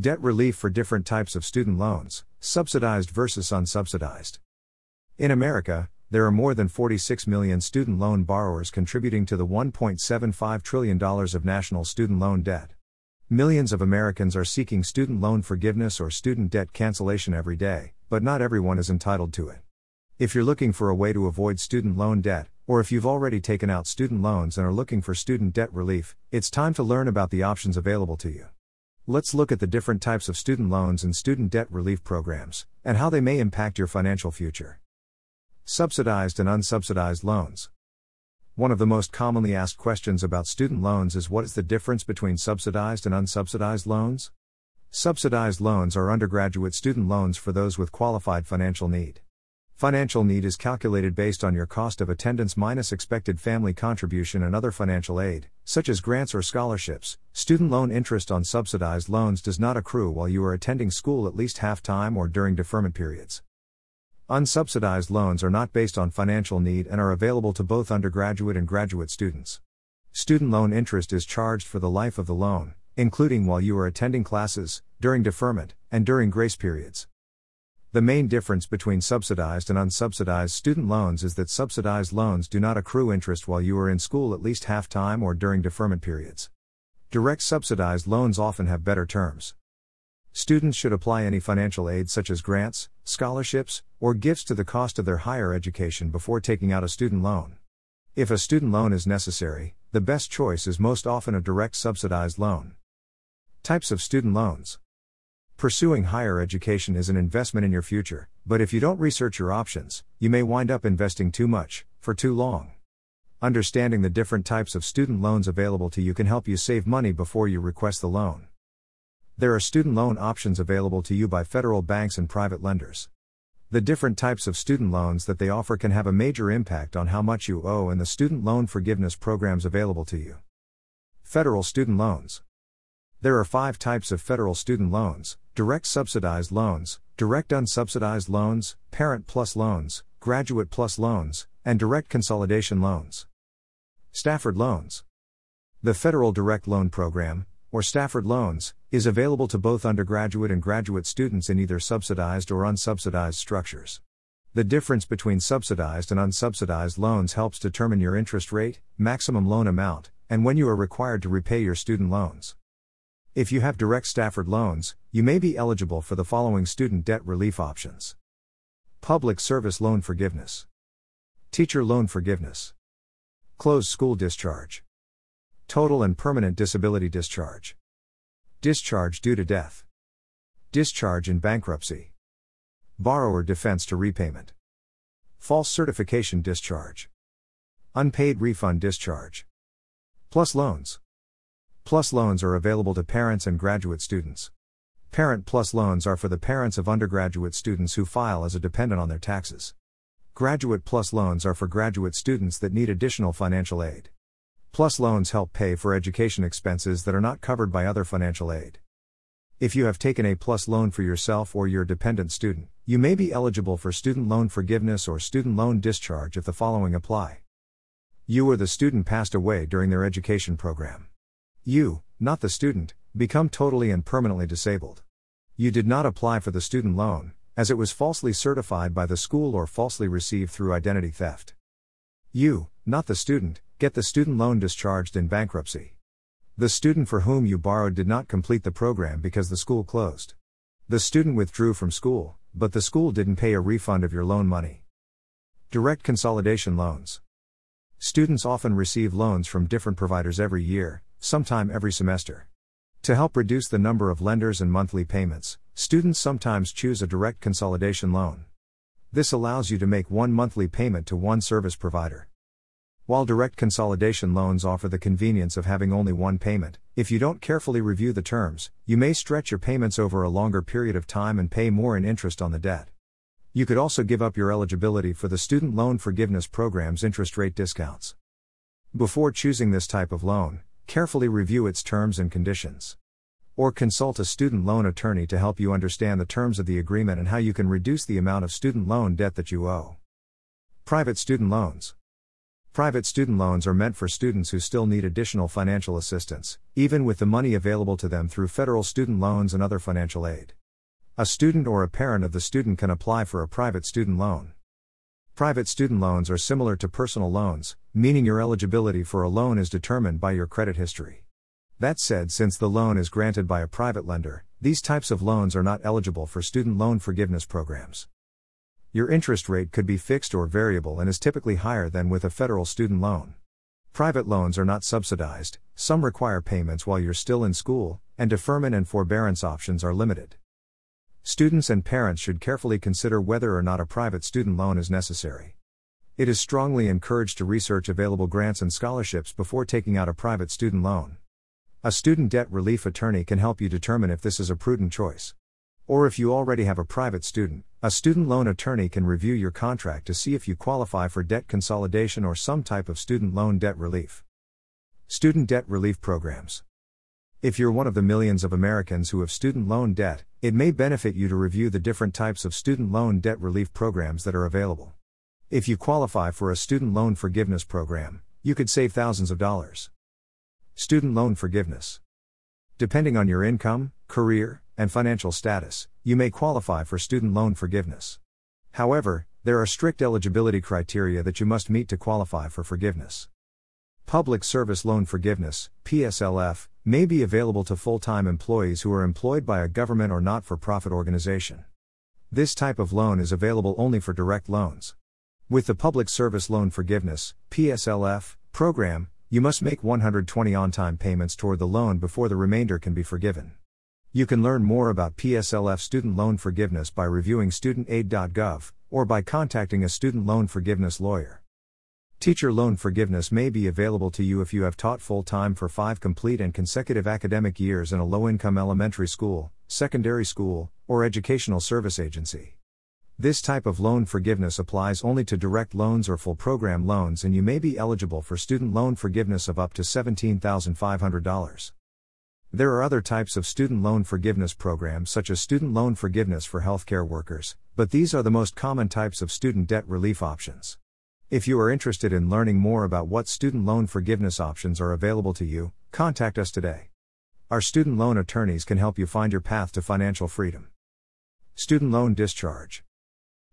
Debt relief for different types of student loans, subsidized versus unsubsidized. In America, there are more than 46 million student loan borrowers contributing to the $1.75 trillion of national student loan debt. Millions of Americans are seeking student loan forgiveness or student debt cancellation every day, but not everyone is entitled to it. If you're looking for a way to avoid student loan debt, or if you've already taken out student loans and are looking for student debt relief, it's time to learn about the options available to you. Let's look at the different types of student loans and student debt relief programs, and how they may impact your financial future. Subsidized and unsubsidized loans. One of the most commonly asked questions about student loans is what is the difference between subsidized and unsubsidized loans? Subsidized loans are undergraduate student loans for those with qualified financial need. Financial need is calculated based on your cost of attendance minus expected family contribution and other financial aid, such as grants or scholarships. Student loan interest on subsidized loans does not accrue while you are attending school at least half time or during deferment periods. Unsubsidized loans are not based on financial need and are available to both undergraduate and graduate students. Student loan interest is charged for the life of the loan, including while you are attending classes, during deferment, and during grace periods. The main difference between subsidized and unsubsidized student loans is that subsidized loans do not accrue interest while you are in school at least half time or during deferment periods. Direct subsidized loans often have better terms. Students should apply any financial aid such as grants, scholarships, or gifts to the cost of their higher education before taking out a student loan. If a student loan is necessary, the best choice is most often a direct subsidized loan. Types of student loans Pursuing higher education is an investment in your future, but if you don't research your options, you may wind up investing too much, for too long. Understanding the different types of student loans available to you can help you save money before you request the loan. There are student loan options available to you by federal banks and private lenders. The different types of student loans that they offer can have a major impact on how much you owe and the student loan forgiveness programs available to you. Federal student loans. There are five types of federal student loans direct subsidized loans, direct unsubsidized loans, parent plus loans, graduate plus loans, and direct consolidation loans. Stafford loans. The Federal Direct Loan Program, or Stafford Loans, is available to both undergraduate and graduate students in either subsidized or unsubsidized structures. The difference between subsidized and unsubsidized loans helps determine your interest rate, maximum loan amount, and when you are required to repay your student loans. If you have direct Stafford loans, you may be eligible for the following student debt relief options Public Service Loan Forgiveness, Teacher Loan Forgiveness, Closed School Discharge. Total and permanent disability discharge. Discharge due to death. Discharge in bankruptcy. Borrower defense to repayment. False certification discharge. Unpaid refund discharge. Plus loans. Plus loans are available to parents and graduate students. Parent Plus loans are for the parents of undergraduate students who file as a dependent on their taxes. Graduate Plus loans are for graduate students that need additional financial aid. Plus loans help pay for education expenses that are not covered by other financial aid. If you have taken a plus loan for yourself or your dependent student, you may be eligible for student loan forgiveness or student loan discharge if the following apply. You or the student passed away during their education program. You, not the student, become totally and permanently disabled. You did not apply for the student loan, as it was falsely certified by the school or falsely received through identity theft. You, not the student, get the student loan discharged in bankruptcy. The student for whom you borrowed did not complete the program because the school closed. The student withdrew from school, but the school didn't pay a refund of your loan money. Direct consolidation loans. Students often receive loans from different providers every year, sometime every semester. To help reduce the number of lenders and monthly payments, students sometimes choose a direct consolidation loan. This allows you to make one monthly payment to one service provider. While direct consolidation loans offer the convenience of having only one payment, if you don't carefully review the terms, you may stretch your payments over a longer period of time and pay more in interest on the debt. You could also give up your eligibility for the Student Loan Forgiveness Program's interest rate discounts. Before choosing this type of loan, carefully review its terms and conditions. Or consult a student loan attorney to help you understand the terms of the agreement and how you can reduce the amount of student loan debt that you owe. Private student loans. Private student loans are meant for students who still need additional financial assistance, even with the money available to them through federal student loans and other financial aid. A student or a parent of the student can apply for a private student loan. Private student loans are similar to personal loans, meaning your eligibility for a loan is determined by your credit history. That said, since the loan is granted by a private lender, these types of loans are not eligible for student loan forgiveness programs. Your interest rate could be fixed or variable and is typically higher than with a federal student loan. Private loans are not subsidized, some require payments while you're still in school, and deferment and forbearance options are limited. Students and parents should carefully consider whether or not a private student loan is necessary. It is strongly encouraged to research available grants and scholarships before taking out a private student loan. A student debt relief attorney can help you determine if this is a prudent choice. Or if you already have a private student, a student loan attorney can review your contract to see if you qualify for debt consolidation or some type of student loan debt relief. Student debt relief programs. If you're one of the millions of Americans who have student loan debt, it may benefit you to review the different types of student loan debt relief programs that are available. If you qualify for a student loan forgiveness program, you could save thousands of dollars. Student loan forgiveness. Depending on your income, career, and financial status, you may qualify for student loan forgiveness. However, there are strict eligibility criteria that you must meet to qualify for forgiveness. Public Service Loan Forgiveness, PSLF, may be available to full time employees who are employed by a government or not for profit organization. This type of loan is available only for direct loans. With the Public Service Loan Forgiveness, PSLF, program, you must make 120 on time payments toward the loan before the remainder can be forgiven. You can learn more about PSLF student loan forgiveness by reviewing studentaid.gov or by contacting a student loan forgiveness lawyer. Teacher loan forgiveness may be available to you if you have taught full time for five complete and consecutive academic years in a low income elementary school, secondary school, or educational service agency. This type of loan forgiveness applies only to direct loans or FFEL program loans, and you may be eligible for student loan forgiveness of up to $17,500. There are other types of student loan forgiveness programs, such as student loan forgiveness for healthcare workers, but these are the most common types of student debt relief options. If you are interested in learning more about what student loan forgiveness options are available to you, contact us today. Our student loan attorneys can help you find your path to financial freedom. Student loan discharge.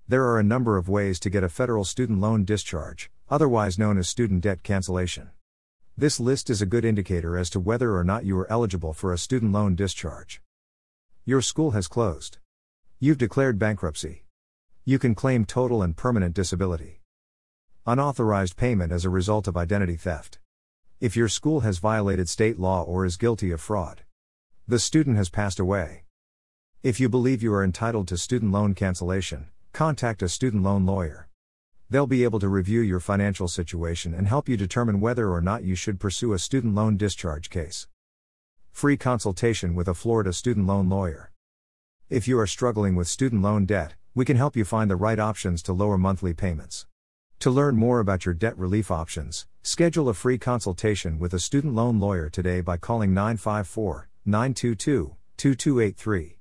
There are a number of ways to get a federal student loan discharge, otherwise known as student debt cancellation. This list is a good indicator as to whether or not you are eligible for a student loan discharge. Your school has closed. You've declared bankruptcy. You can claim total and permanent disability. Unauthorized payment as a result of identity theft. If your school has violated state law or is guilty of fraud. The student has passed away. If you believe you are entitled to student loan cancellation, contact a student loan lawyer. They'll be able to review your financial situation and help you determine whether or not you should pursue a student loan discharge case. Free consultation with a Florida student loan lawyer. If you are struggling with student loan debt, we can help you find the right options to lower monthly payments. To learn more about your debt relief options, schedule a free consultation with a student loan lawyer today by calling 954 922 2283.